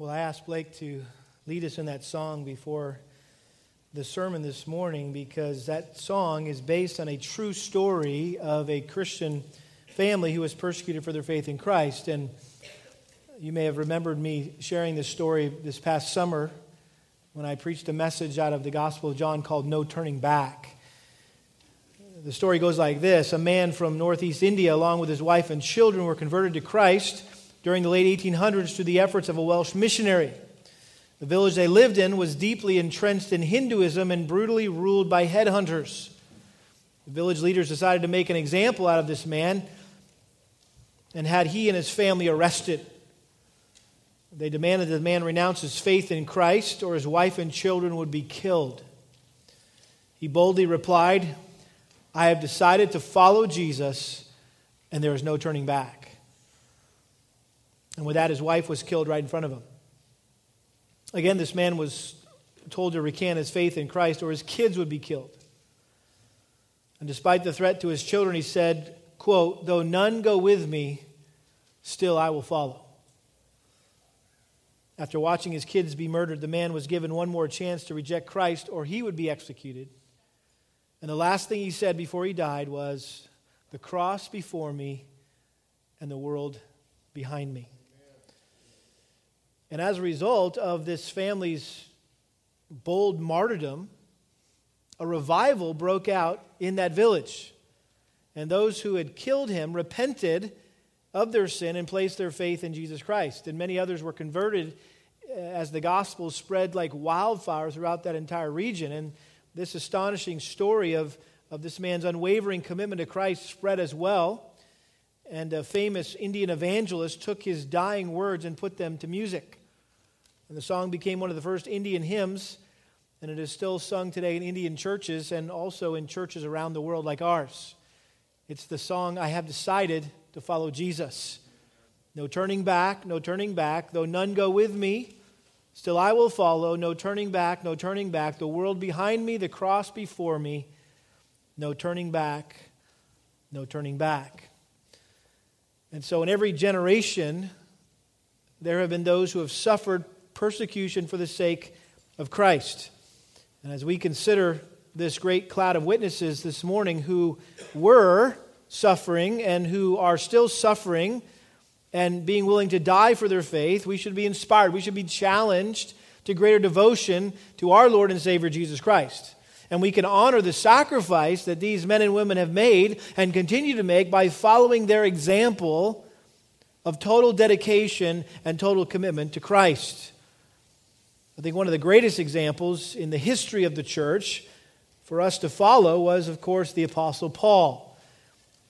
Well, I asked Blake to lead us in that song before the sermon this morning because that song is based on a true story of a Christian family who was persecuted for their faith in Christ. And you may have remembered me sharing this story this past summer when I preached a message out of the Gospel of John called No Turning Back. The story goes like this A man from northeast India, along with his wife and children, were converted to Christ during the late 1800s through the efforts of a Welsh missionary. The village they lived in was deeply entrenched in Hinduism and brutally ruled by headhunters. The village leaders decided to make an example out of this man and had he and his family arrested. They demanded that the man renounce his faith in Christ or his wife and children would be killed. He boldly replied, I have decided to follow Jesus, and there is no turning back. And with that, his wife was killed right in front of him. Again, this man was told to recant his faith in Christ or his kids would be killed. And despite the threat to his children, he said, quote, Though none go with me, still I will follow. After watching his kids be murdered, the man was given one more chance to reject Christ or he would be executed. And the last thing he said before he died was, The cross before me and the world behind me. And as a result of this family's bold martyrdom, a revival broke out in that village. And those who had killed him repented of their sin and placed their faith in Jesus Christ. And many others were converted uh, as the gospel spread like wildfire throughout that entire region. And this astonishing story of, of this man's unwavering commitment to Christ spread as well and a famous Indian evangelist took his dying words and put them to music. And the song became one of the first Indian hymns, and it is still sung today in Indian churches and also in churches around the world like ours. It's the song, I have decided to follow Jesus. No turning back, no turning back. Though none go with me, still I will follow. No turning back, no turning back. The world behind me, the cross before me. No turning back, no turning back. And so, in every generation, there have been those who have suffered persecution for the sake of Christ. And as we consider this great cloud of witnesses this morning who were suffering and who are still suffering and being willing to die for their faith, we should be inspired. We should be challenged to greater devotion to our Lord and Savior Jesus Christ. And we can honor the sacrifice that these men and women have made and continue to make by following their example of total dedication and total commitment to Christ. I think one of the greatest examples in the history of the church for us to follow was, of course, the Apostle Paul.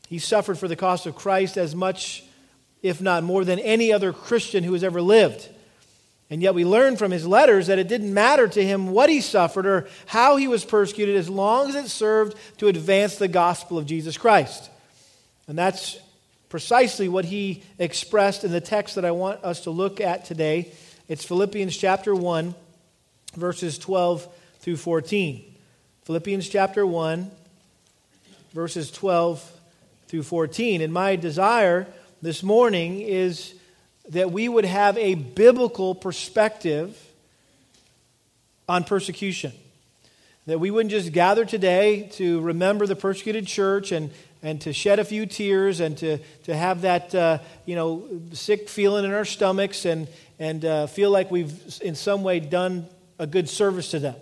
He suffered for the cause of Christ as much, if not more, than any other Christian who has ever lived. And yet we learn from his letters that it didn't matter to him what he suffered or how he was persecuted as long as it served to advance the gospel of Jesus Christ. And that's precisely what he expressed in the text that I want us to look at today. It's Philippians chapter 1, verses 12 through 14. Philippians chapter 1, verses 12 through 14. And my desire this morning is that we would have a biblical perspective on persecution. That we wouldn't just gather today to remember the persecuted church and, and to shed a few tears and to, to have that uh, you know, sick feeling in our stomachs and, and uh, feel like we've in some way done a good service to them.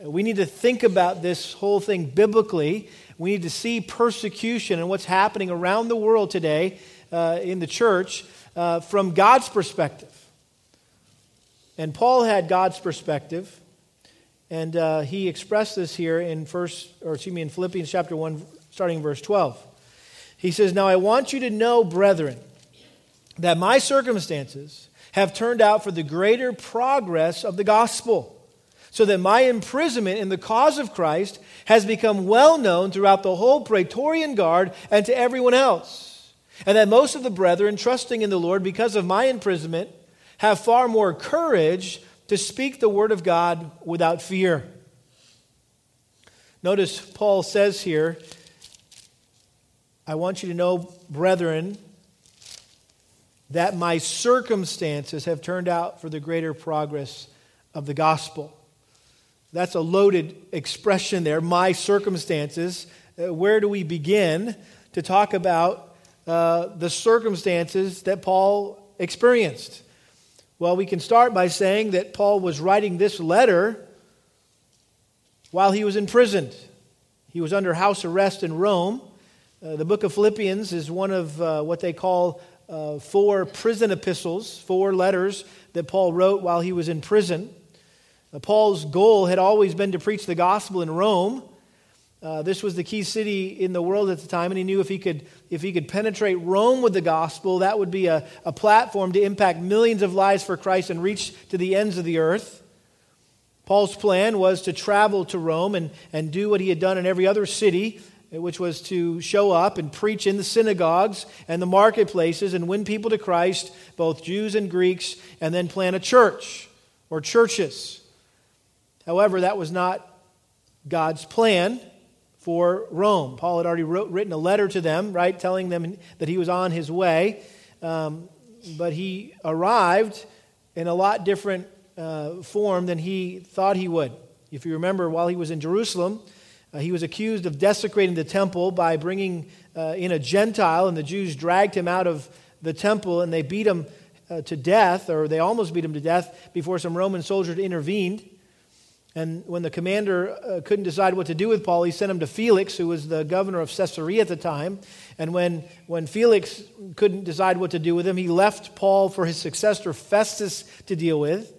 We need to think about this whole thing biblically. We need to see persecution and what's happening around the world today uh, in the church uh, from God's perspective. And Paul had God's perspective, and uh, he expressed this here in first, or excuse me, in Philippians chapter one, starting verse twelve. He says, "Now I want you to know, brethren, that my circumstances have turned out for the greater progress of the gospel." so that my imprisonment in the cause of Christ has become well known throughout the whole Praetorian Guard and to everyone else. And that most of the brethren, trusting in the Lord because of my imprisonment, have far more courage to speak the word of God without fear. Notice Paul says here, I want you to know, brethren, that my circumstances have turned out for the greater progress of the gospel. That's a loaded expression there, my circumstances. Uh, where do we begin to talk about uh, the circumstances that Paul experienced? Well, we can start by saying that Paul was writing this letter while he was imprisoned. He was under house arrest in Rome. Uh, the book of Philippians is one of uh, what they call uh, four prison epistles, four letters that Paul wrote while he was in prison. Uh, Paul's goal had always been to preach the gospel in Rome. Uh, this was the key city in the world at the time, and he knew if he could, if he could penetrate Rome with the gospel, that would be a, a platform to impact millions of lives for Christ and reach to the ends of the earth. Paul's plan was to travel to Rome and, and do what he had done in every other city which was to show up and preach in the synagogues and the marketplaces and win people to Christ, both Jews and Greeks, and then plant a church or churches. However, that was not God's plan for Rome. Paul had already wrote, written a letter to them, right, telling them that he was on his way. Um, but he arrived in a lot different uh, form than he thought he would. If you remember, while he was in Jerusalem, uh, he was accused of desecrating the temple by bringing uh, in a Gentile, and the Jews dragged him out of the temple and they beat him uh, to death, or they almost beat him to death before some Roman soldiers intervened. And when the commander uh, couldn't decide what to do with Paul, he sent him to Felix, who was the governor of Caesarea at the time. And when, when Felix couldn't decide what to do with him, he left Paul for his successor, Festus, to deal with.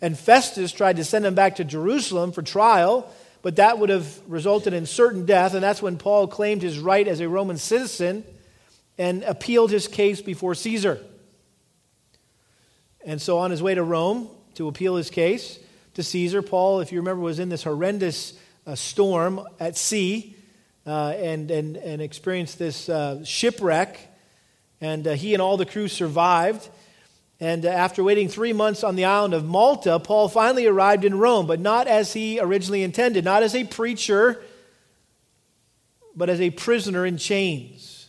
And Festus tried to send him back to Jerusalem for trial but that would have resulted in certain death, and that's when Paul claimed his right as a Roman citizen and appealed his case before Caesar. And so, on his way to Rome to appeal his case to Caesar, Paul, if you remember, was in this horrendous uh, storm at sea uh, and, and, and experienced this uh, shipwreck. And uh, he and all the crew survived. And after waiting three months on the island of Malta, Paul finally arrived in Rome, but not as he originally intended, not as a preacher, but as a prisoner in chains.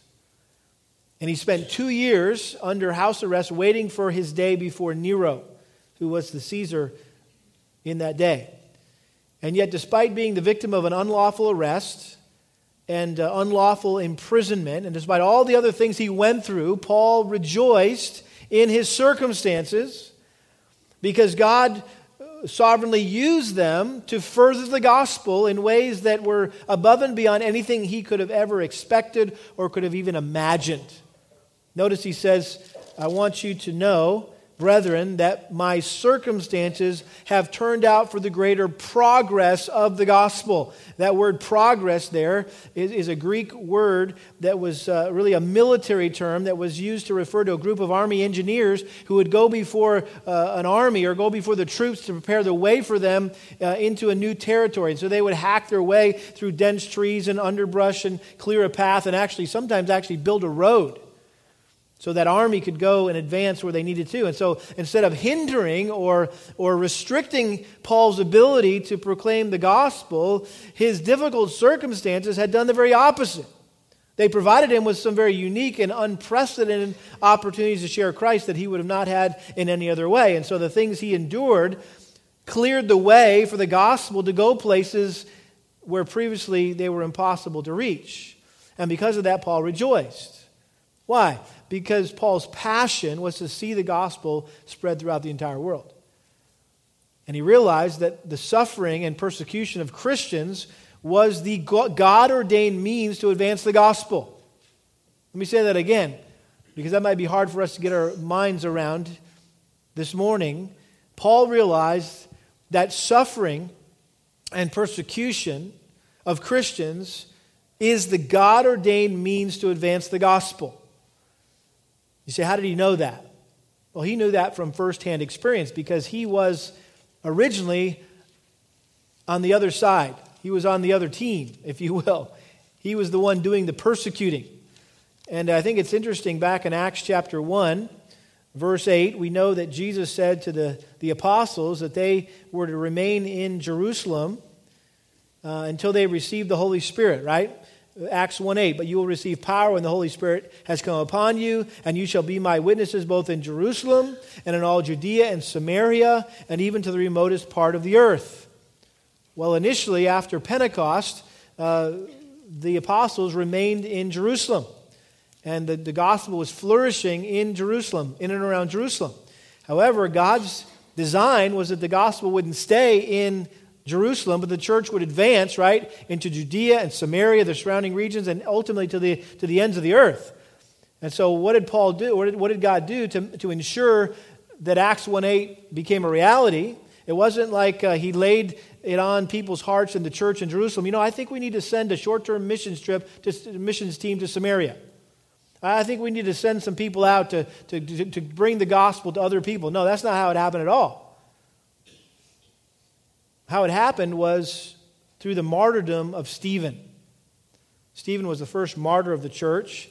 And he spent two years under house arrest waiting for his day before Nero, who was the Caesar in that day. And yet, despite being the victim of an unlawful arrest and uh, unlawful imprisonment, and despite all the other things he went through, Paul rejoiced in his circumstances because God sovereignly used them to further the gospel in ways that were above and beyond anything he could have ever expected or could have even imagined. Notice he says, I want you to know brethren, that my circumstances have turned out for the greater progress of the gospel. That word progress there is, is a Greek word that was uh, really a military term that was used to refer to a group of army engineers who would go before uh, an army or go before the troops to prepare the way for them uh, into a new territory. And so they would hack their way through dense trees and underbrush and clear a path and actually sometimes actually build a road so that army could go and advance where they needed to. And so instead of hindering or, or restricting Paul's ability to proclaim the gospel, his difficult circumstances had done the very opposite. They provided him with some very unique and unprecedented opportunities to share Christ that he would have not had in any other way. And so the things he endured cleared the way for the gospel to go places where previously they were impossible to reach. And because of that, Paul rejoiced. Why? Because Paul's passion was to see the gospel spread throughout the entire world. And he realized that the suffering and persecution of Christians was the God ordained means to advance the gospel. Let me say that again, because that might be hard for us to get our minds around this morning. Paul realized that suffering and persecution of Christians is the God ordained means to advance the gospel. You say, how did he know that? Well, he knew that from firsthand experience because he was originally on the other side. He was on the other team, if you will. He was the one doing the persecuting. And I think it's interesting back in Acts chapter 1, verse 8, we know that Jesus said to the, the apostles that they were to remain in Jerusalem uh, until they received the Holy Spirit, right? Acts 1 8, but you will receive power when the Holy Spirit has come upon you, and you shall be my witnesses both in Jerusalem and in all Judea and Samaria, and even to the remotest part of the earth. Well, initially, after Pentecost, uh, the apostles remained in Jerusalem, and the, the gospel was flourishing in Jerusalem, in and around Jerusalem. However, God's design was that the gospel wouldn't stay in Jerusalem, but the church would advance, right, into Judea and Samaria, the surrounding regions, and ultimately to the, to the ends of the earth. And so, what did Paul do? What did, what did God do to, to ensure that Acts 1 8 became a reality? It wasn't like uh, he laid it on people's hearts in the church in Jerusalem. You know, I think we need to send a short term missions trip to missions team to Samaria. I think we need to send some people out to, to, to, to bring the gospel to other people. No, that's not how it happened at all. How it happened was through the martyrdom of Stephen. Stephen was the first martyr of the church.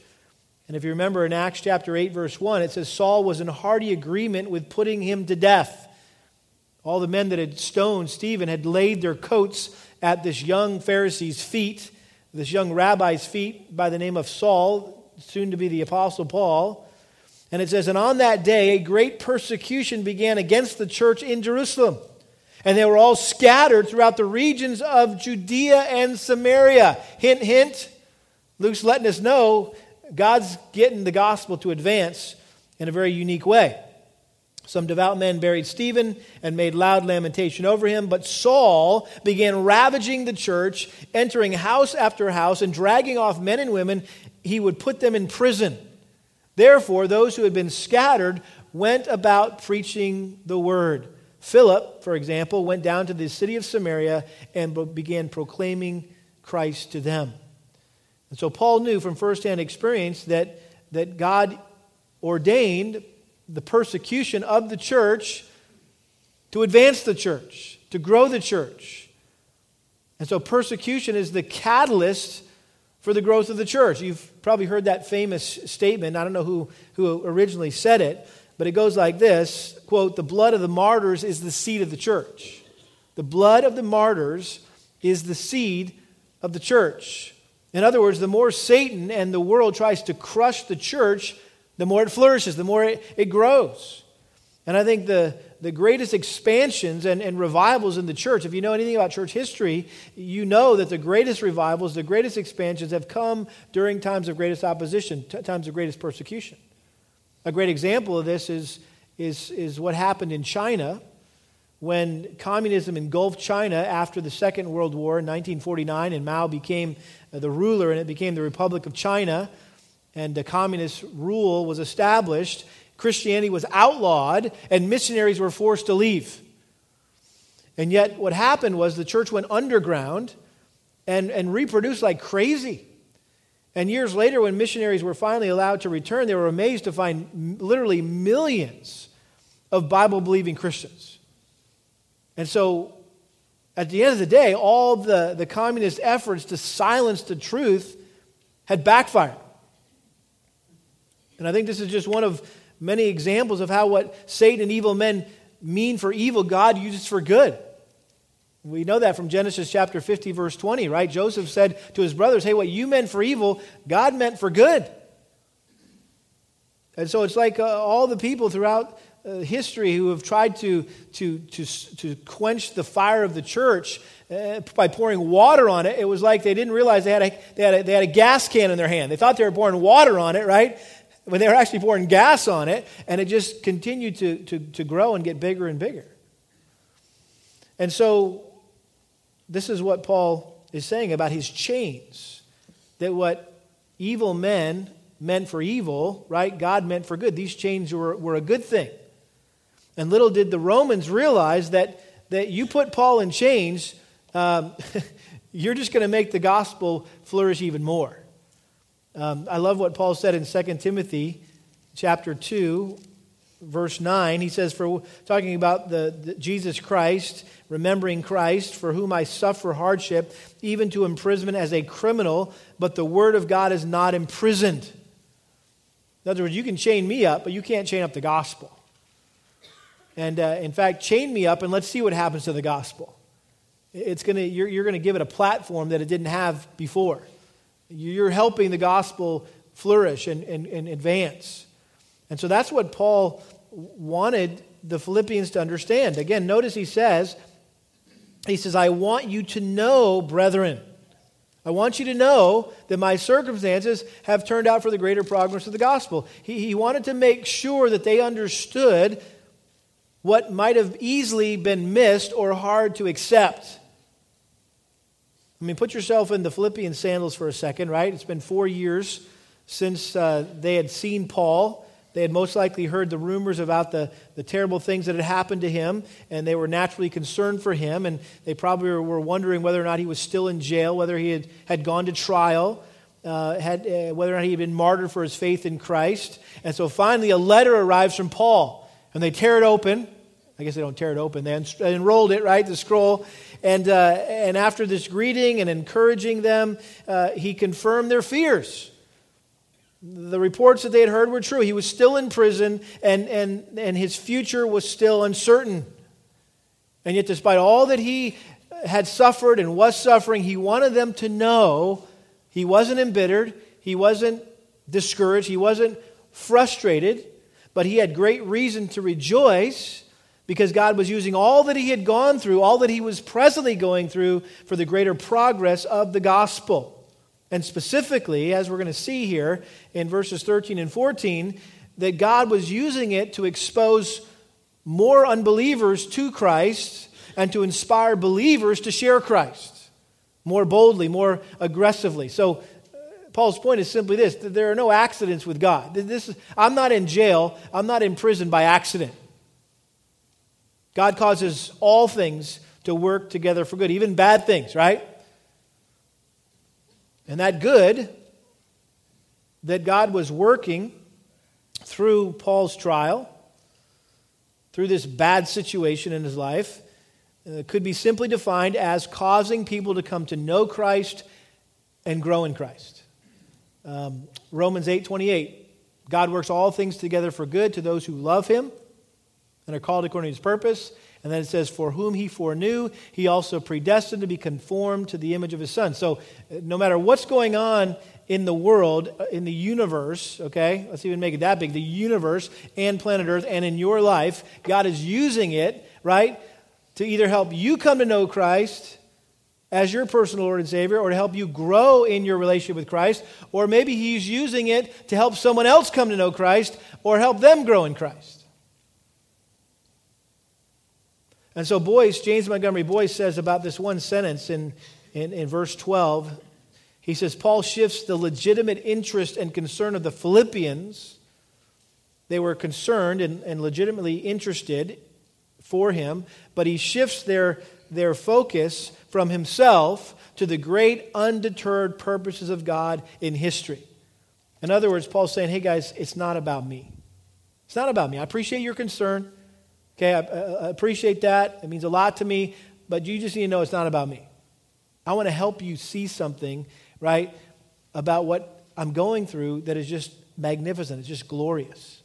And if you remember in Acts chapter 8, verse 1, it says Saul was in hearty agreement with putting him to death. All the men that had stoned Stephen had laid their coats at this young Pharisee's feet, this young rabbi's feet by the name of Saul, soon to be the Apostle Paul. And it says, And on that day, a great persecution began against the church in Jerusalem. And they were all scattered throughout the regions of Judea and Samaria. Hint, hint. Luke's letting us know God's getting the gospel to advance in a very unique way. Some devout men buried Stephen and made loud lamentation over him, but Saul began ravaging the church, entering house after house and dragging off men and women. He would put them in prison. Therefore, those who had been scattered went about preaching the word. Philip, for example, went down to the city of Samaria and began proclaiming Christ to them. And so Paul knew from firsthand experience that, that God ordained the persecution of the church to advance the church, to grow the church. And so persecution is the catalyst for the growth of the church. You've probably heard that famous statement. I don't know who, who originally said it, but it goes like this quote, the blood of the martyrs is the seed of the church. The blood of the martyrs is the seed of the church. In other words, the more Satan and the world tries to crush the church, the more it flourishes, the more it, it grows. And I think the, the greatest expansions and, and revivals in the church, if you know anything about church history, you know that the greatest revivals, the greatest expansions have come during times of greatest opposition, t- times of greatest persecution. A great example of this is, is, is what happened in China when communism engulfed China after the Second World War in 1949, and Mao became the ruler, and it became the Republic of China, and the communist rule was established. Christianity was outlawed, and missionaries were forced to leave. And yet, what happened was the church went underground and, and reproduced like crazy. And years later, when missionaries were finally allowed to return, they were amazed to find literally millions of Bible believing Christians. And so, at the end of the day, all the, the communist efforts to silence the truth had backfired. And I think this is just one of many examples of how what Satan and evil men mean for evil, God uses for good. We know that from Genesis chapter 50, verse 20, right? Joseph said to his brothers, Hey, what you meant for evil, God meant for good. And so it's like uh, all the people throughout uh, history who have tried to, to, to, to quench the fire of the church uh, by pouring water on it, it was like they didn't realize they had, a, they, had a, they had a gas can in their hand. They thought they were pouring water on it, right? When they were actually pouring gas on it, and it just continued to, to, to grow and get bigger and bigger. And so this is what Paul is saying about his chains. That what evil men meant for evil, right, God meant for good. These chains were, were a good thing. And little did the Romans realize that, that you put Paul in chains, um, you're just going to make the gospel flourish even more. Um, I love what Paul said in 2 Timothy chapter 2, verse 9, he says, for talking about the, the, Jesus Christ, remembering Christ, for whom I suffer hardship, even to imprisonment as a criminal, but the word of God is not imprisoned. In other words, you can chain me up, but you can't chain up the gospel. And uh, in fact, chain me up and let's see what happens to the gospel. It's gonna, you're, you're going to give it a platform that it didn't have before. You're helping the gospel flourish and, and, and advance. And so that's what Paul wanted the Philippians to understand. Again, notice he says, he says, I want you to know, brethren. I want you to know that my circumstances have turned out for the greater progress of the gospel. He, he wanted to make sure that they understood what might have easily been missed or hard to accept. I mean, put yourself in the Philippian sandals for a second, right? It's been four years since uh, they had seen Paul. They had most likely heard the rumors about the, the terrible things that had happened to him, and they were naturally concerned for him. And they probably were wondering whether or not he was still in jail, whether he had, had gone to trial, uh, had, uh, whether or not he had been martyred for his faith in Christ. And so finally, a letter arrives from Paul, and they tear it open. I guess they don't tear it open. They enrolled it, right, the scroll. And, uh, and after this greeting and encouraging them, uh, he confirmed their fears. The reports that they had heard were true. He was still in prison, and, and, and his future was still uncertain. And yet, despite all that he had suffered and was suffering, he wanted them to know he wasn't embittered, he wasn't discouraged, he wasn't frustrated, but he had great reason to rejoice because God was using all that he had gone through, all that he was presently going through, for the greater progress of the gospel. And specifically, as we're going to see here in verses 13 and 14, that God was using it to expose more unbelievers to Christ and to inspire believers to share Christ more boldly, more aggressively. So, uh, Paul's point is simply this there are no accidents with God. This is, I'm not in jail, I'm not in prison by accident. God causes all things to work together for good, even bad things, right? And that good that God was working through Paul's trial, through this bad situation in his life, uh, could be simply defined as causing people to come to know Christ and grow in Christ. Um, Romans 8 28. God works all things together for good to those who love him and are called according to his purpose. And then it says, For whom he foreknew, he also predestined to be conformed to the image of his son. So uh, no matter what's going on in the world, uh, in the universe, okay, let's even make it that big, the universe and planet Earth and in your life, God is using it, right, to either help you come to know Christ as your personal Lord and Savior, or to help you grow in your relationship with Christ, or maybe He's using it to help someone else come to know Christ or help them grow in Christ. And so, Boice, James Montgomery Boice says about this one sentence in, in, in verse 12, he says, Paul shifts the legitimate interest and concern of the Philippians. They were concerned and, and legitimately interested for him, but he shifts their, their focus from himself to the great undeterred purposes of God in history. In other words, Paul's saying, hey guys, it's not about me. It's not about me. I appreciate your concern. Okay, I, I appreciate that. It means a lot to me, but you just need to know it's not about me. I want to help you see something, right, about what I'm going through that is just magnificent. It's just glorious.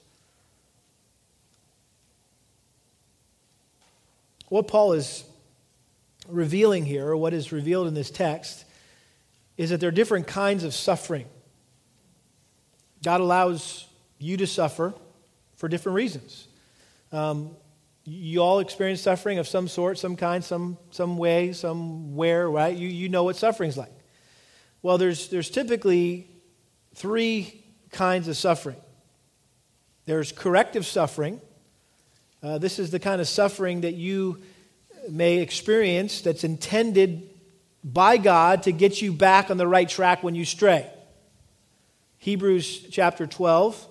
What Paul is revealing here, or what is revealed in this text, is that there are different kinds of suffering. God allows you to suffer for different reasons. Um, you all experience suffering of some sort, some kind, some, some way, somewhere, right? You, you know what suffering's like. Well, there's, there's typically three kinds of suffering there's corrective suffering. Uh, this is the kind of suffering that you may experience that's intended by God to get you back on the right track when you stray. Hebrews chapter 12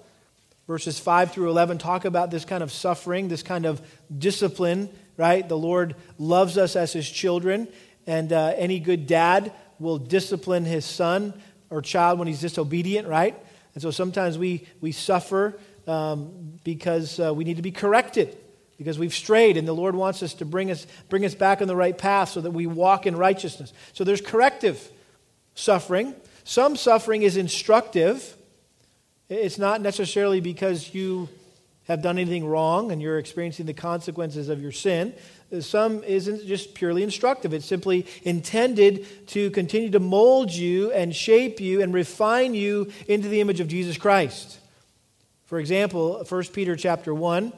verses 5 through 11 talk about this kind of suffering, this kind of discipline, right? The Lord loves us as his children, and uh, any good dad will discipline his son or child when he's disobedient, right? And so sometimes we, we suffer um, because uh, we need to be corrected because we've strayed and the lord wants us to bring us bring us back on the right path so that we walk in righteousness so there's corrective suffering some suffering is instructive it's not necessarily because you have done anything wrong and you're experiencing the consequences of your sin. Some isn't just purely instructive, it's simply intended to continue to mold you and shape you and refine you into the image of Jesus Christ. For example, 1 Peter chapter 1,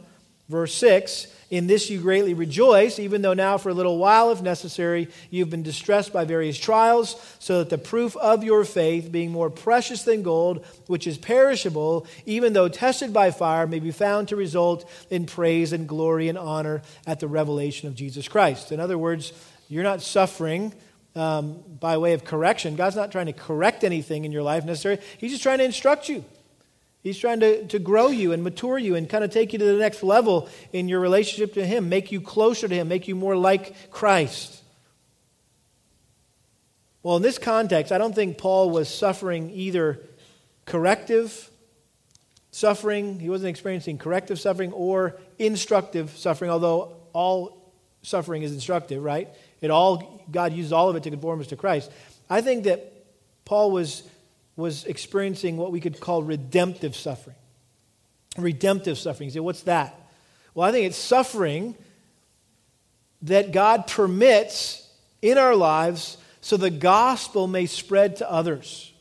verse 6 in this you greatly rejoice, even though now for a little while, if necessary, you've been distressed by various trials, so that the proof of your faith, being more precious than gold, which is perishable, even though tested by fire, may be found to result in praise and glory and honor at the revelation of Jesus Christ. In other words, you're not suffering um, by way of correction. God's not trying to correct anything in your life necessarily, He's just trying to instruct you. He's trying to, to grow you and mature you and kind of take you to the next level in your relationship to Him, make you closer to Him, make you more like Christ. Well, in this context, I don't think Paul was suffering either corrective suffering, he wasn't experiencing corrective suffering or instructive suffering, although all suffering is instructive, right? It all God uses all of it to conform us to Christ. I think that Paul was was experiencing what we could call redemptive suffering. Redemptive suffering. You say, what's that? Well, I think it's suffering that God permits in our lives so the gospel may spread to others.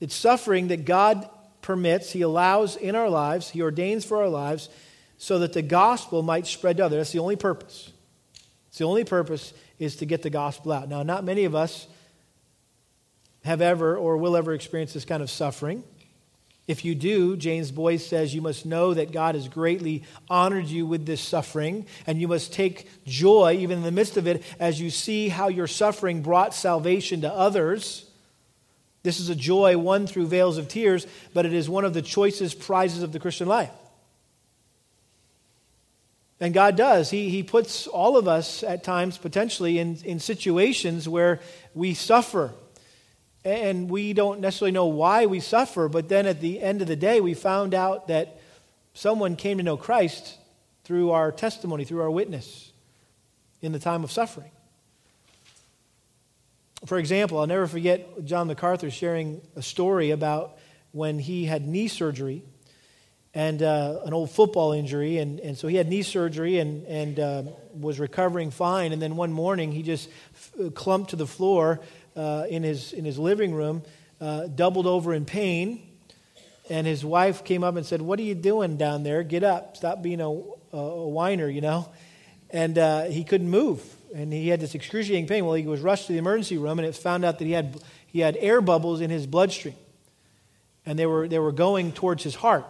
It's suffering that God permits, He allows in our lives, He ordains for our lives, so that the gospel might spread to others. That's the only purpose. It's the only purpose is to get the gospel out. Now, not many of us have ever or will ever experience this kind of suffering. If you do, James Boice says you must know that God has greatly honored you with this suffering, and you must take joy, even in the midst of it, as you see how your suffering brought salvation to others. This is a joy won through veils of tears, but it is one of the choicest prizes of the Christian life. And God does. He, he puts all of us at times potentially in, in situations where we suffer and we don't necessarily know why we suffer, but then at the end of the day, we found out that someone came to know Christ through our testimony, through our witness in the time of suffering. For example, I'll never forget John MacArthur sharing a story about when he had knee surgery and uh, an old football injury. And, and so he had knee surgery and, and uh, was recovering fine. And then one morning, he just f- clumped to the floor uh, in, his, in his living room, uh, doubled over in pain. And his wife came up and said, What are you doing down there? Get up. Stop being a, a, a whiner, you know. And uh, he couldn't move. And he had this excruciating pain. Well, he was rushed to the emergency room, and it found out that he had, he had air bubbles in his bloodstream. And they were, they were going towards his heart.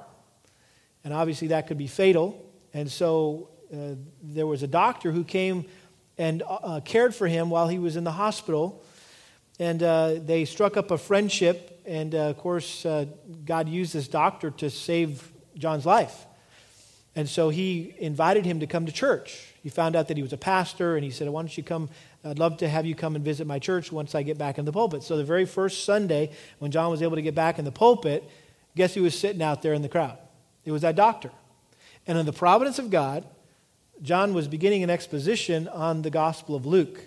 And obviously, that could be fatal. And so uh, there was a doctor who came and uh, cared for him while he was in the hospital and uh, they struck up a friendship. And uh, of course, uh, God used this doctor to save John's life. And so he invited him to come to church. He found out that he was a pastor, and he said, Why don't you come? I'd love to have you come and visit my church once I get back in the pulpit. So the very first Sunday, when John was able to get back in the pulpit, guess who was sitting out there in the crowd? It was that doctor. And in the providence of God, John was beginning an exposition on the Gospel of Luke.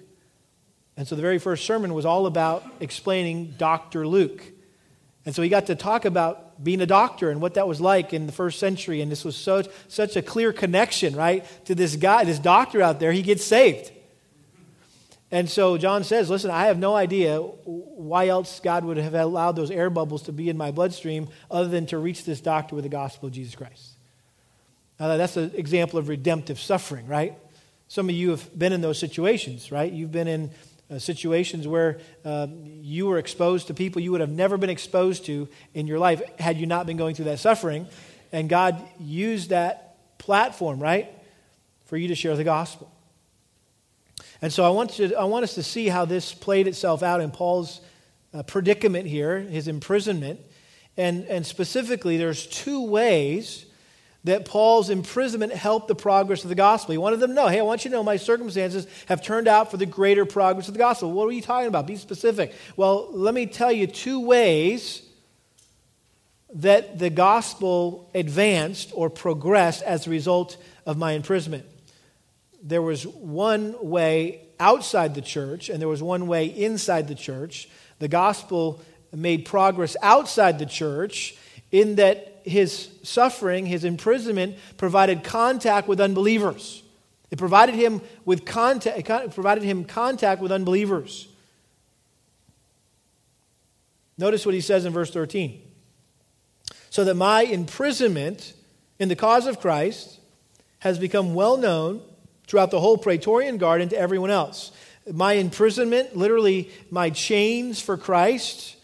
And so the very first sermon was all about explaining Dr. Luke. And so he got to talk about being a doctor and what that was like in the first century. And this was so, such a clear connection, right, to this guy, this doctor out there. He gets saved. And so John says, Listen, I have no idea why else God would have allowed those air bubbles to be in my bloodstream other than to reach this doctor with the gospel of Jesus Christ. Now, that's an example of redemptive suffering, right? Some of you have been in those situations, right? You've been in uh, situations where uh, you were exposed to people you would have never been exposed to in your life had you not been going through that suffering. And God used that platform, right, for you to share the gospel. And so I want, you, I want us to see how this played itself out in Paul's uh, predicament here, his imprisonment. And, and specifically, there's two ways that Paul's imprisonment helped the progress of the gospel. He wanted them to know, hey, I want you to know my circumstances have turned out for the greater progress of the gospel. What are you talking about? Be specific. Well, let me tell you two ways that the gospel advanced or progressed as a result of my imprisonment. There was one way outside the church, and there was one way inside the church. The gospel made progress outside the church in that his suffering, his imprisonment, provided contact with unbelievers. It provided him with contact, provided him contact with unbelievers. Notice what he says in verse 13. So that my imprisonment in the cause of Christ has become well known throughout the whole Praetorian Guard and to everyone else. My imprisonment, literally my chains for Christ.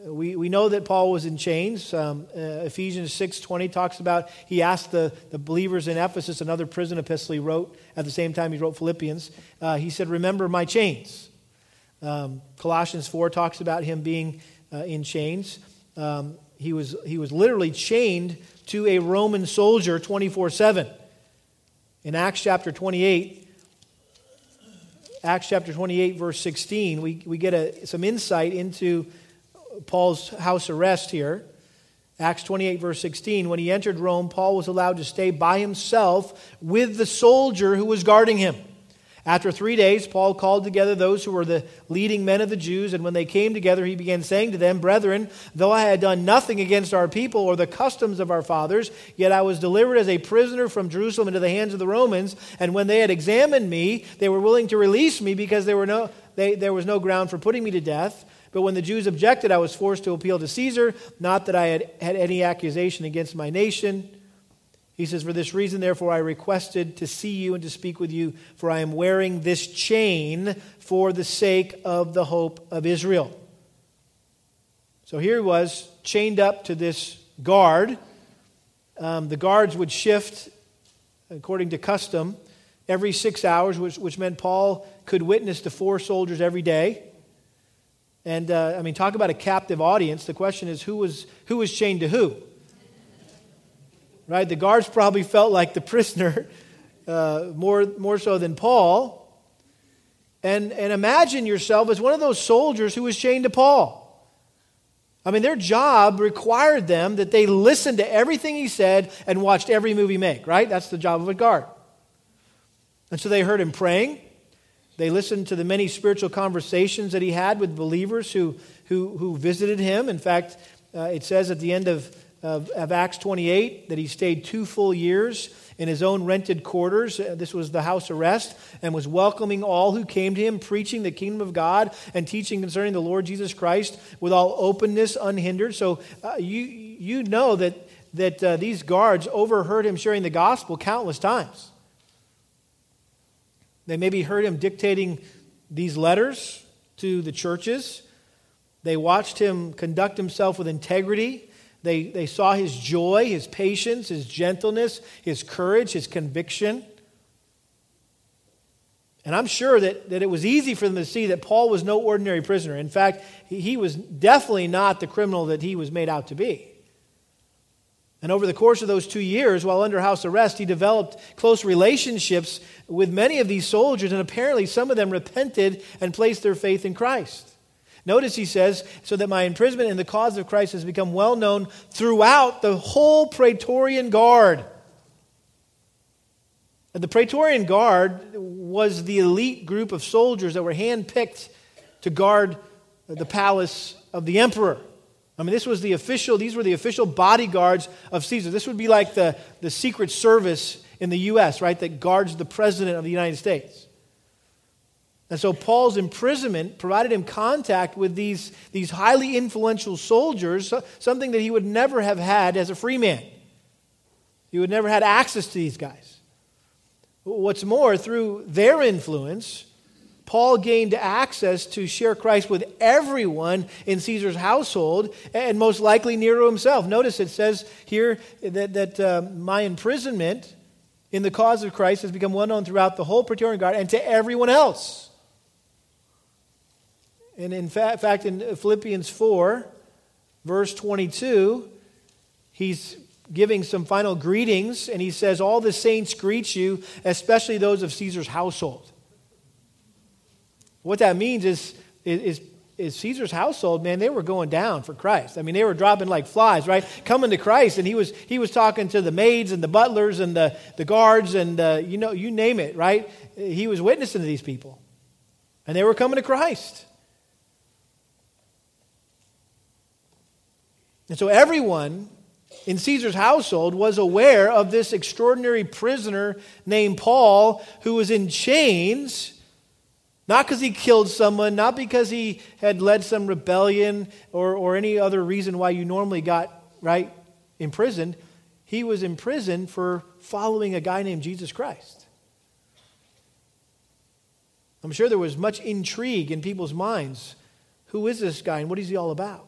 We, we know that Paul was in chains. Um, uh, Ephesians 6.20 talks about, he asked the, the believers in Ephesus, another prison epistle he wrote, at the same time he wrote Philippians, uh, he said, remember my chains. Um, Colossians 4 talks about him being uh, in chains. Um, he, was, he was literally chained to a Roman soldier 24 7. In Acts chapter 28, Acts chapter 28, verse 16, we, we get a, some insight into Paul's house arrest here. Acts 28, verse 16, when he entered Rome, Paul was allowed to stay by himself with the soldier who was guarding him. After three days, Paul called together those who were the leading men of the Jews, and when they came together, he began saying to them, Brethren, though I had done nothing against our people or the customs of our fathers, yet I was delivered as a prisoner from Jerusalem into the hands of the Romans, and when they had examined me, they were willing to release me because there, were no, they, there was no ground for putting me to death. But when the Jews objected, I was forced to appeal to Caesar, not that I had had any accusation against my nation. He says, For this reason, therefore, I requested to see you and to speak with you, for I am wearing this chain for the sake of the hope of Israel. So here he was, chained up to this guard. Um, the guards would shift according to custom every six hours, which, which meant Paul could witness to four soldiers every day. And uh, I mean, talk about a captive audience. The question is who was, who was chained to who? right? The guards probably felt like the prisoner uh, more, more so than Paul. And, and imagine yourself as one of those soldiers who was chained to Paul. I mean, their job required them that they listened to everything he said and watched every movie make, right? That's the job of a guard. And so they heard him praying. They listened to the many spiritual conversations that he had with believers who, who, who visited him. In fact, uh, it says at the end of of, of, Acts 28 that he stayed two full years in his own rented quarters. Uh, this was the house arrest, and was welcoming all who came to him, preaching the kingdom of God and teaching concerning the Lord Jesus Christ with all openness, unhindered. So uh, you, you know that, that uh, these guards overheard him sharing the gospel countless times. They maybe heard him dictating these letters to the churches. They watched him conduct himself with integrity they, they saw his joy, his patience, his gentleness, his courage, his conviction. And I'm sure that, that it was easy for them to see that Paul was no ordinary prisoner. In fact, he, he was definitely not the criminal that he was made out to be. And over the course of those two years, while under house arrest, he developed close relationships with many of these soldiers, and apparently some of them repented and placed their faith in Christ. Notice he says, so that my imprisonment in the cause of Christ has become well known throughout the whole Praetorian Guard. And the Praetorian Guard was the elite group of soldiers that were handpicked to guard the palace of the emperor. I mean, this was the official, these were the official bodyguards of Caesar. This would be like the, the Secret Service in the U.S., right, that guards the President of the United States. And so Paul's imprisonment provided him contact with these, these highly influential soldiers, something that he would never have had as a free man. He would never had access to these guys. What's more, through their influence, Paul gained access to share Christ with everyone in Caesar's household and most likely Nero himself. Notice it says here that, that uh, my imprisonment in the cause of Christ has become well known throughout the whole Praetorian Guard and to everyone else. And in fact, in Philippians 4, verse 22, he's giving some final greetings, and he says, All the saints greet you, especially those of Caesar's household. What that means is, is, is Caesar's household, man, they were going down for Christ. I mean, they were dropping like flies, right? Coming to Christ, and he was, he was talking to the maids and the butlers and the, the guards and, uh, you know, you name it, right? He was witnessing to these people, and they were coming to Christ. And so everyone in Caesar's household was aware of this extraordinary prisoner named Paul who was in chains, not because he killed someone, not because he had led some rebellion or, or any other reason why you normally got, right, imprisoned. He was imprisoned for following a guy named Jesus Christ. I'm sure there was much intrigue in people's minds. Who is this guy and what is he all about?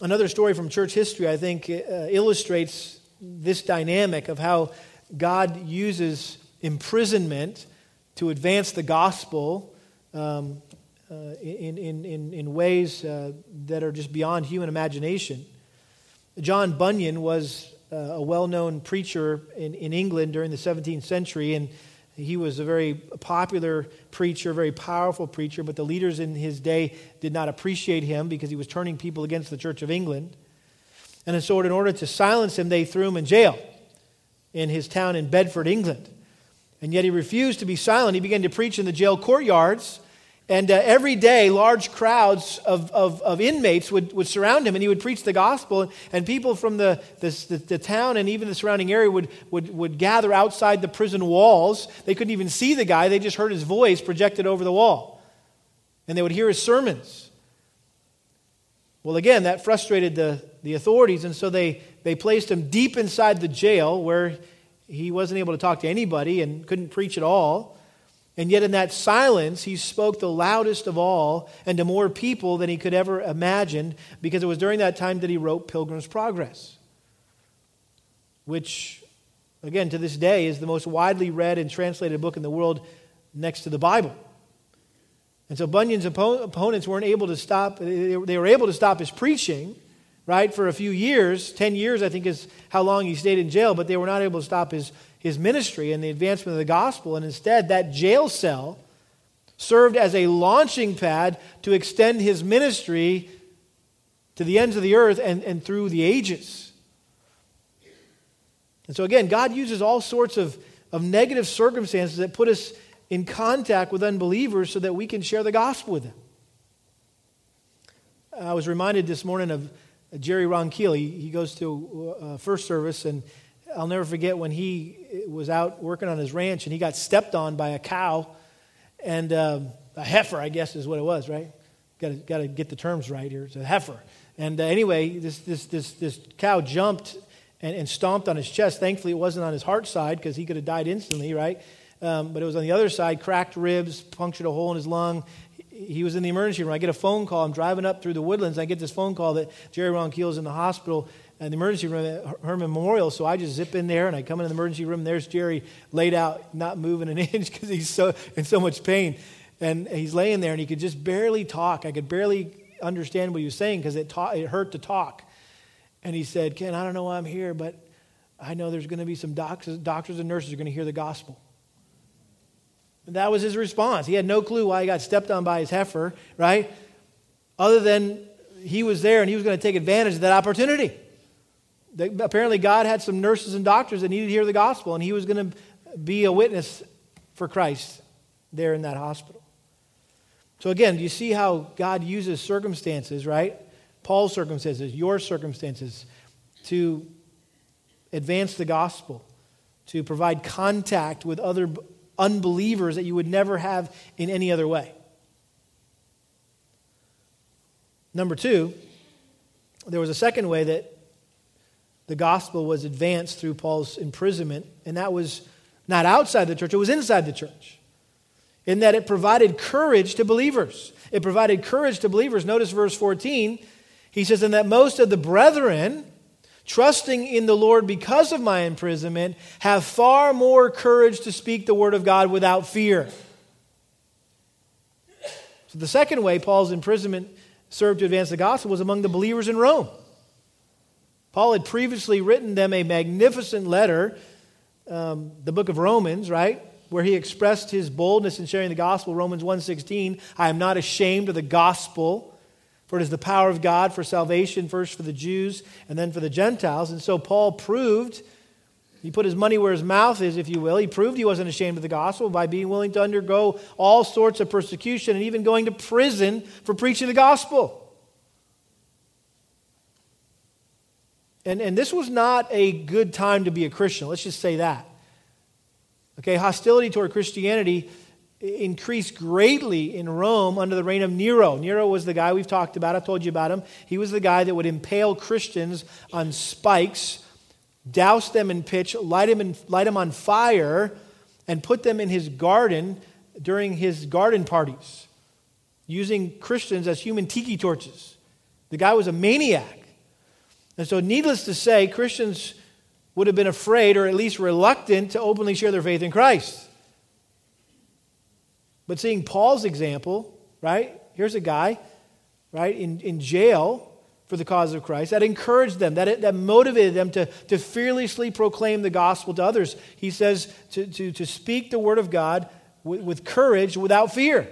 Another story from church history, I think, uh, illustrates this dynamic of how God uses imprisonment to advance the gospel um, uh, in, in, in, in, ways uh, that are just beyond human imagination. John Bunyan was uh, a well known preacher in, in England during the 17th century, and he was a very popular preacher, very powerful preacher, but the leaders in his day did not appreciate him because he was turning people against the Church of England. And so, in order to silence him, they threw him in jail in his town in Bedford, England. And yet he refused to be silent. He began to preach in the jail courtyards and uh, every day, large crowds of, of, of, inmates would, would surround him, and he would preach the gospel. And people from the, the, the, town and even the surrounding area would, would, would gather outside the prison walls. They couldn't even see the guy, they just heard his voice projected over the wall. And they would hear his sermons. Well, again, that frustrated the, the authorities, and so they, they placed him deep inside the jail where he wasn't able to talk to anybody and couldn't preach at all. And yet, in that silence, he spoke the loudest of all and to more people than he could ever imagine, because it was during that time that he wrote Pilgrim's Progress, which, again, to this day is the most widely read and translated book in the world next to the Bible. And so Bunyan's opponents weren't able to stop, they were able to stop his preaching, right, for a few years. Ten years, I think, is how long he stayed in jail, but they were not able to stop his his ministry and the advancement of the gospel. And instead, that jail cell served as a launching pad to extend his ministry to the ends of the earth and, and through the ages. And so, again, God uses all sorts of, of negative circumstances that put us in contact with unbelievers so that we can share the gospel with them. I was reminded this morning of Jerry Ronquillo. He, he goes to uh, first service and I'll never forget when he was out working on his ranch and he got stepped on by a cow and um, a heifer, I guess is what it was, right? Got to get the terms right here. It's a heifer. And uh, anyway, this, this, this, this cow jumped and, and, stomped on his chest. Thankfully, it wasn't on his heart side because he could have died instantly, right? Um, but it was on the other side, cracked ribs, punctured a hole in his lung. He was in the emergency room. I get a phone call. I'm driving up through the woodlands. I get this phone call that Jerry is in the hospital in the emergency room at Hermann Memorial. So I just zip in there and I come in the emergency room. There's Jerry laid out, not moving an inch because he's so in so much pain. And he's laying there and he could just barely talk. I could barely understand what he was saying because it, ta- it hurt to talk. And he said, Ken, I don't know why I'm here, but I know there's going to be some doctors, doctors and nurses are going to hear the gospel. That was his response. He had no clue why he got stepped on by his heifer, right? Other than he was there and he was going to take advantage of that opportunity apparently, God had some nurses and doctors that needed to hear the gospel, and he was going to be a witness for Christ there in that hospital. So, again, do you see how God uses circumstances, right? Paul's circumstances, your circumstances, to advance the gospel, to provide contact with other unbelievers that you would never have in any other way. Number two, there was a second way that the gospel was advanced through Paul's imprisonment, and that was not outside the church, it was inside the church. In that it provided courage to believers. It provided courage to believers. Notice verse 14. He says, And that most of the brethren, trusting in the Lord because of my imprisonment, have far more courage to speak the word of God without fear. So, the second way Paul's imprisonment served to advance the gospel was among the believers in Rome. Paul had previously written them a magnificent letter, um, the book of Romans, right? Where he expressed his boldness in sharing the gospel, Romans 1.16, I am not ashamed of the gospel, for it is the power of God for salvation, first for the Jews and then for the Gentiles. And so Paul proved, he put his money where his mouth is, if you will. He proved he wasn't ashamed of the gospel by being willing to undergo all sorts of persecution and even going to prison for preaching the gospel. And, and this was not a good time to be a Christian. Let's just say that. Okay, hostility toward Christianity increased greatly in Rome under the reign of Nero. Nero was the guy we've talked about. I told you about him. He was the guy that would impale Christians on spikes, douse them in pitch, light them, in, light them on fire, and put them in his garden during his garden parties, using Christians as human tiki torches. The guy was a maniac. And so, needless to say, Christians would have been afraid or at least reluctant to openly share their faith in Christ. But seeing Paul's example, right? Here's a guy, right, in, in jail for the cause of Christ. That encouraged them, that, that motivated them to, to fearlessly proclaim the gospel to others. He says to, to, to speak the word of God with, with courage, without fear.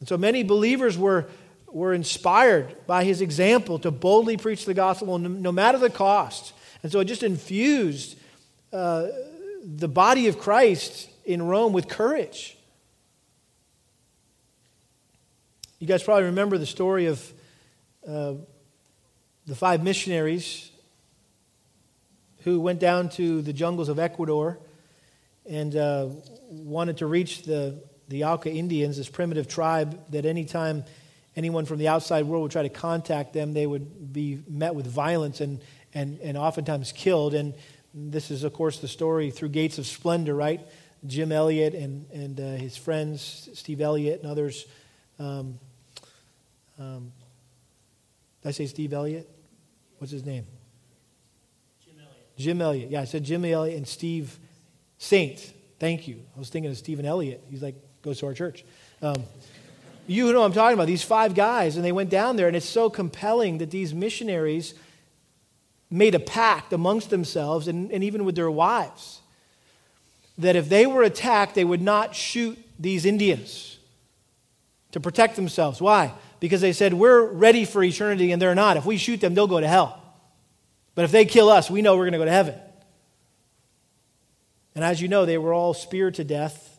And so many believers were, were inspired by his example to boldly preach the gospel no, matter the cost. And so it just infused uh, the body of Christ in Rome with courage. You guys probably remember the story of uh, the five missionaries who went down to the jungles of Ecuador and uh, wanted to reach the, the Auca Indians, this primitive tribe that anytime anyone from the outside world would try to contact them, they would be met with violence and, and, and oftentimes killed. And this is, of course, the story through Gates of Splendor, right? Jim Elliot and, and uh, his friends, Steve Elliott and others. Um, um, did I say Steve Elliott? What's his name? Jim Elliot. Jim Elliot. Yeah, I said Jim Elliot and Steve Saint. Thank you. I was thinking of Stephen Elliott. He's like, goes to our church. Um, you know what I'm talking about. These five guys, and they went down there, and it's so compelling that these missionaries made a pact amongst themselves and, and even with their wives that if they were attacked, they would not shoot these Indians to protect themselves. Why? Because they said, We're ready for eternity, and they're not. If we shoot them, they'll go to hell. But if they kill us, we know we're going to go to heaven. And as you know, they were all speared to death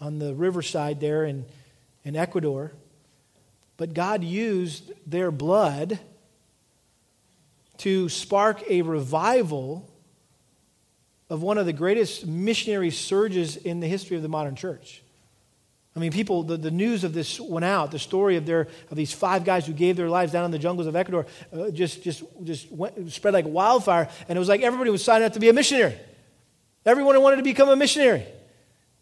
on the riverside there in, in Ecuador. But God used their blood to spark a revival of one of the greatest missionary surges in the history of the modern church. I mean, people, the, the news of this went out. The story of, their, of these five guys who gave their lives down in the jungles of Ecuador uh, just, just, just went, spread like wildfire. And it was like everybody was signing up to be a missionary. Everyone wanted to become a missionary.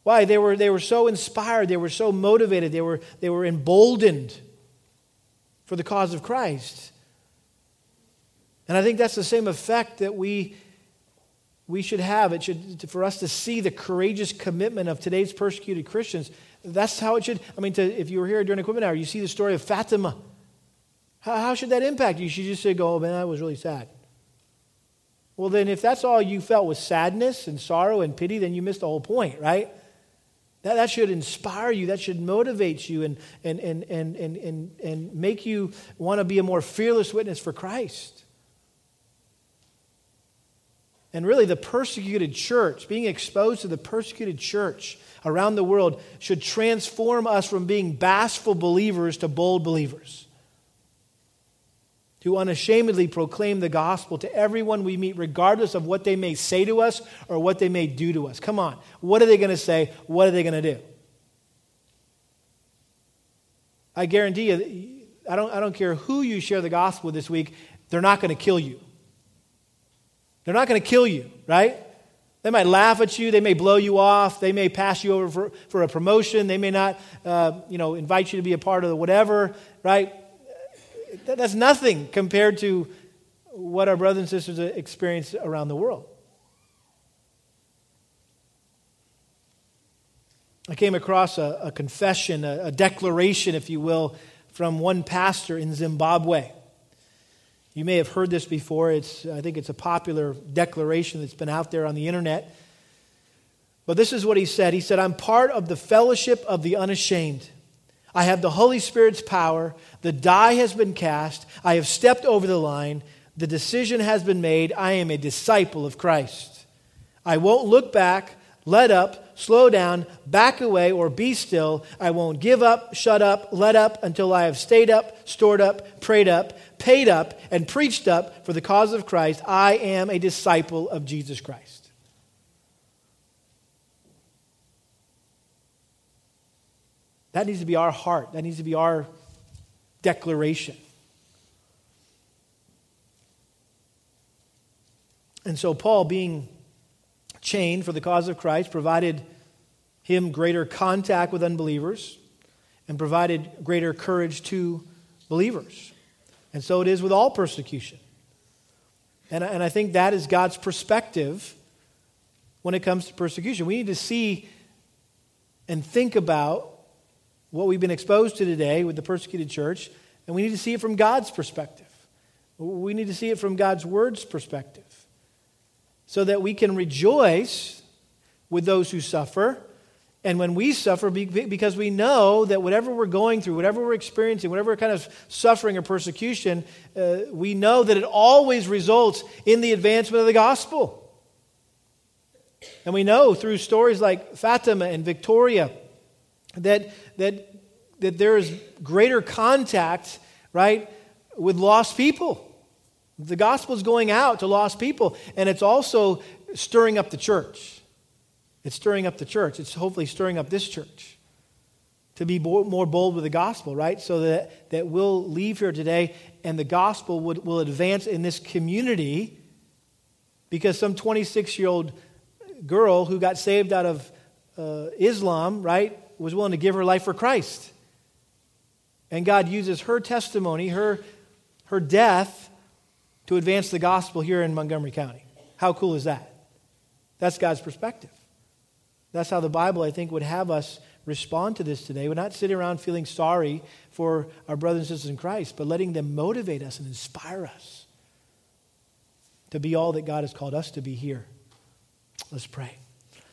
Why? They were, they were so inspired. They were so motivated. They were, they were emboldened for the cause of Christ. And I think that's the same effect that we we should have. It should, for us to see the courageous commitment of today's persecuted Christians. That's how it should. I mean, to, if you were here during equipment hour, you see the story of Fatima. How, how should that impact you? Should just say, "Oh man, that was really sad." Well, then, if that's all you felt was sadness and sorrow and pity, then you missed the whole point, right? That, that should inspire you. That should motivate you and, and, and, and, and, and, and make you want to be a more fearless witness for Christ. And really, the persecuted church, being exposed to the persecuted church around the world, should transform us from being bashful believers to bold believers. To unashamedly proclaim the gospel to everyone we meet, regardless of what they may say to us or what they may do to us. Come on. What are they going to say? What are they going to do? I guarantee you, I don't, I don't care who you share the gospel with this week, they're not going to kill you. They're not going to kill you, right? They might laugh at you. They may blow you off. They may pass you over for, for a promotion. They may not, uh, you know, invite you to be a part of the whatever, right? That's nothing compared to what our brothers and sisters experience around the world. I came across a, a confession, a, a declaration, if you will, from one pastor in Zimbabwe. You may have heard this before. It's, I think it's a popular declaration that's been out there on the internet. But this is what he said He said, I'm part of the fellowship of the unashamed. I have the Holy Spirit's power. The die has been cast. I have stepped over the line. The decision has been made. I am a disciple of Christ. I won't look back. Let up, slow down, back away, or be still. I won't give up, shut up, let up until I have stayed up, stored up, prayed up, paid up, and preached up for the cause of Christ. I am a disciple of Jesus Christ. That needs to be our heart. That needs to be our declaration. And so, Paul, being chained for the cause of Christ, provided him greater contact with unbelievers and provided greater courage to believers. And so it is with all persecution. And, and I think that is God's perspective when it comes to persecution. We need to see and think about what we've been exposed to today with the persecuted church, and we need to see it from God's perspective. We need to see it from God's word's perspective so that we can rejoice with those who suffer. And when we suffer, because we know that whatever we're going through, whatever we're experiencing, whatever kind of suffering or persecution, uh, we know that it always results in the advancement of the gospel. And we know through stories like Fatima and Victoria that, that, that there is greater contact, right, with lost people. The gospel is going out to lost people, and it's also stirring up the church. It's stirring up the church. It's hopefully stirring up this church to be more bold with the gospel, right? So that, that we'll leave here today and the gospel would, will advance in this community because some 26 year old girl who got saved out of uh, Islam, right, was willing to give her life for Christ. And God uses her testimony, her, her death, to advance the gospel here in Montgomery County. How cool is that? That's God's perspective. That's how the Bible, I think, would have us respond to this today. We're not sitting around feeling sorry for our brothers and sisters in Christ, but letting them motivate us and inspire us to be all that God has called us to be here. Let's pray.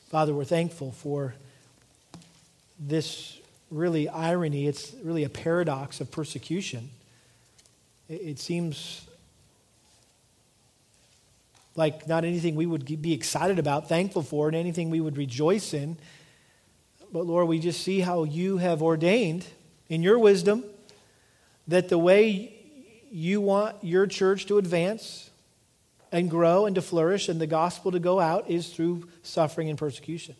Father, we're thankful for this really irony. It's really a paradox of persecution. It seems like not anything we would be excited about, thankful for, and anything we would rejoice in. But Lord, we just see how you have ordained in your wisdom that the way you want your church to advance and grow and to flourish and the gospel to go out is through suffering and persecution.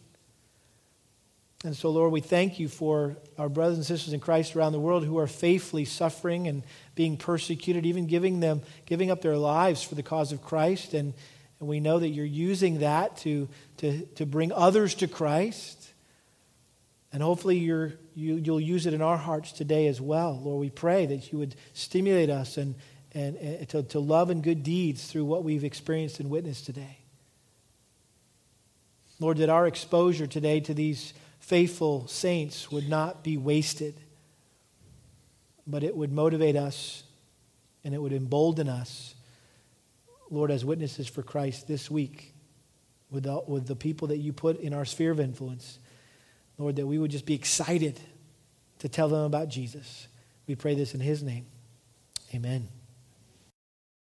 And so, Lord, we thank you for our brothers and sisters in Christ around the world who are faithfully suffering and being persecuted, even giving them, giving up their lives for the cause of Christ. And, and we know that you're using that to, to, to bring others to Christ. And hopefully you're, you, you'll use it in our hearts today as well. Lord, we pray that you would stimulate us and, and, and to, to love and good deeds through what we've experienced and witnessed today. Lord, that our exposure today to these faithful saints would not be wasted, but it would motivate us and it would embolden us, Lord, as witnesses for Christ this week with the, with the people that you put in our sphere of influence. Lord, that we would just be excited to tell them about Jesus. We pray this in his name. Amen.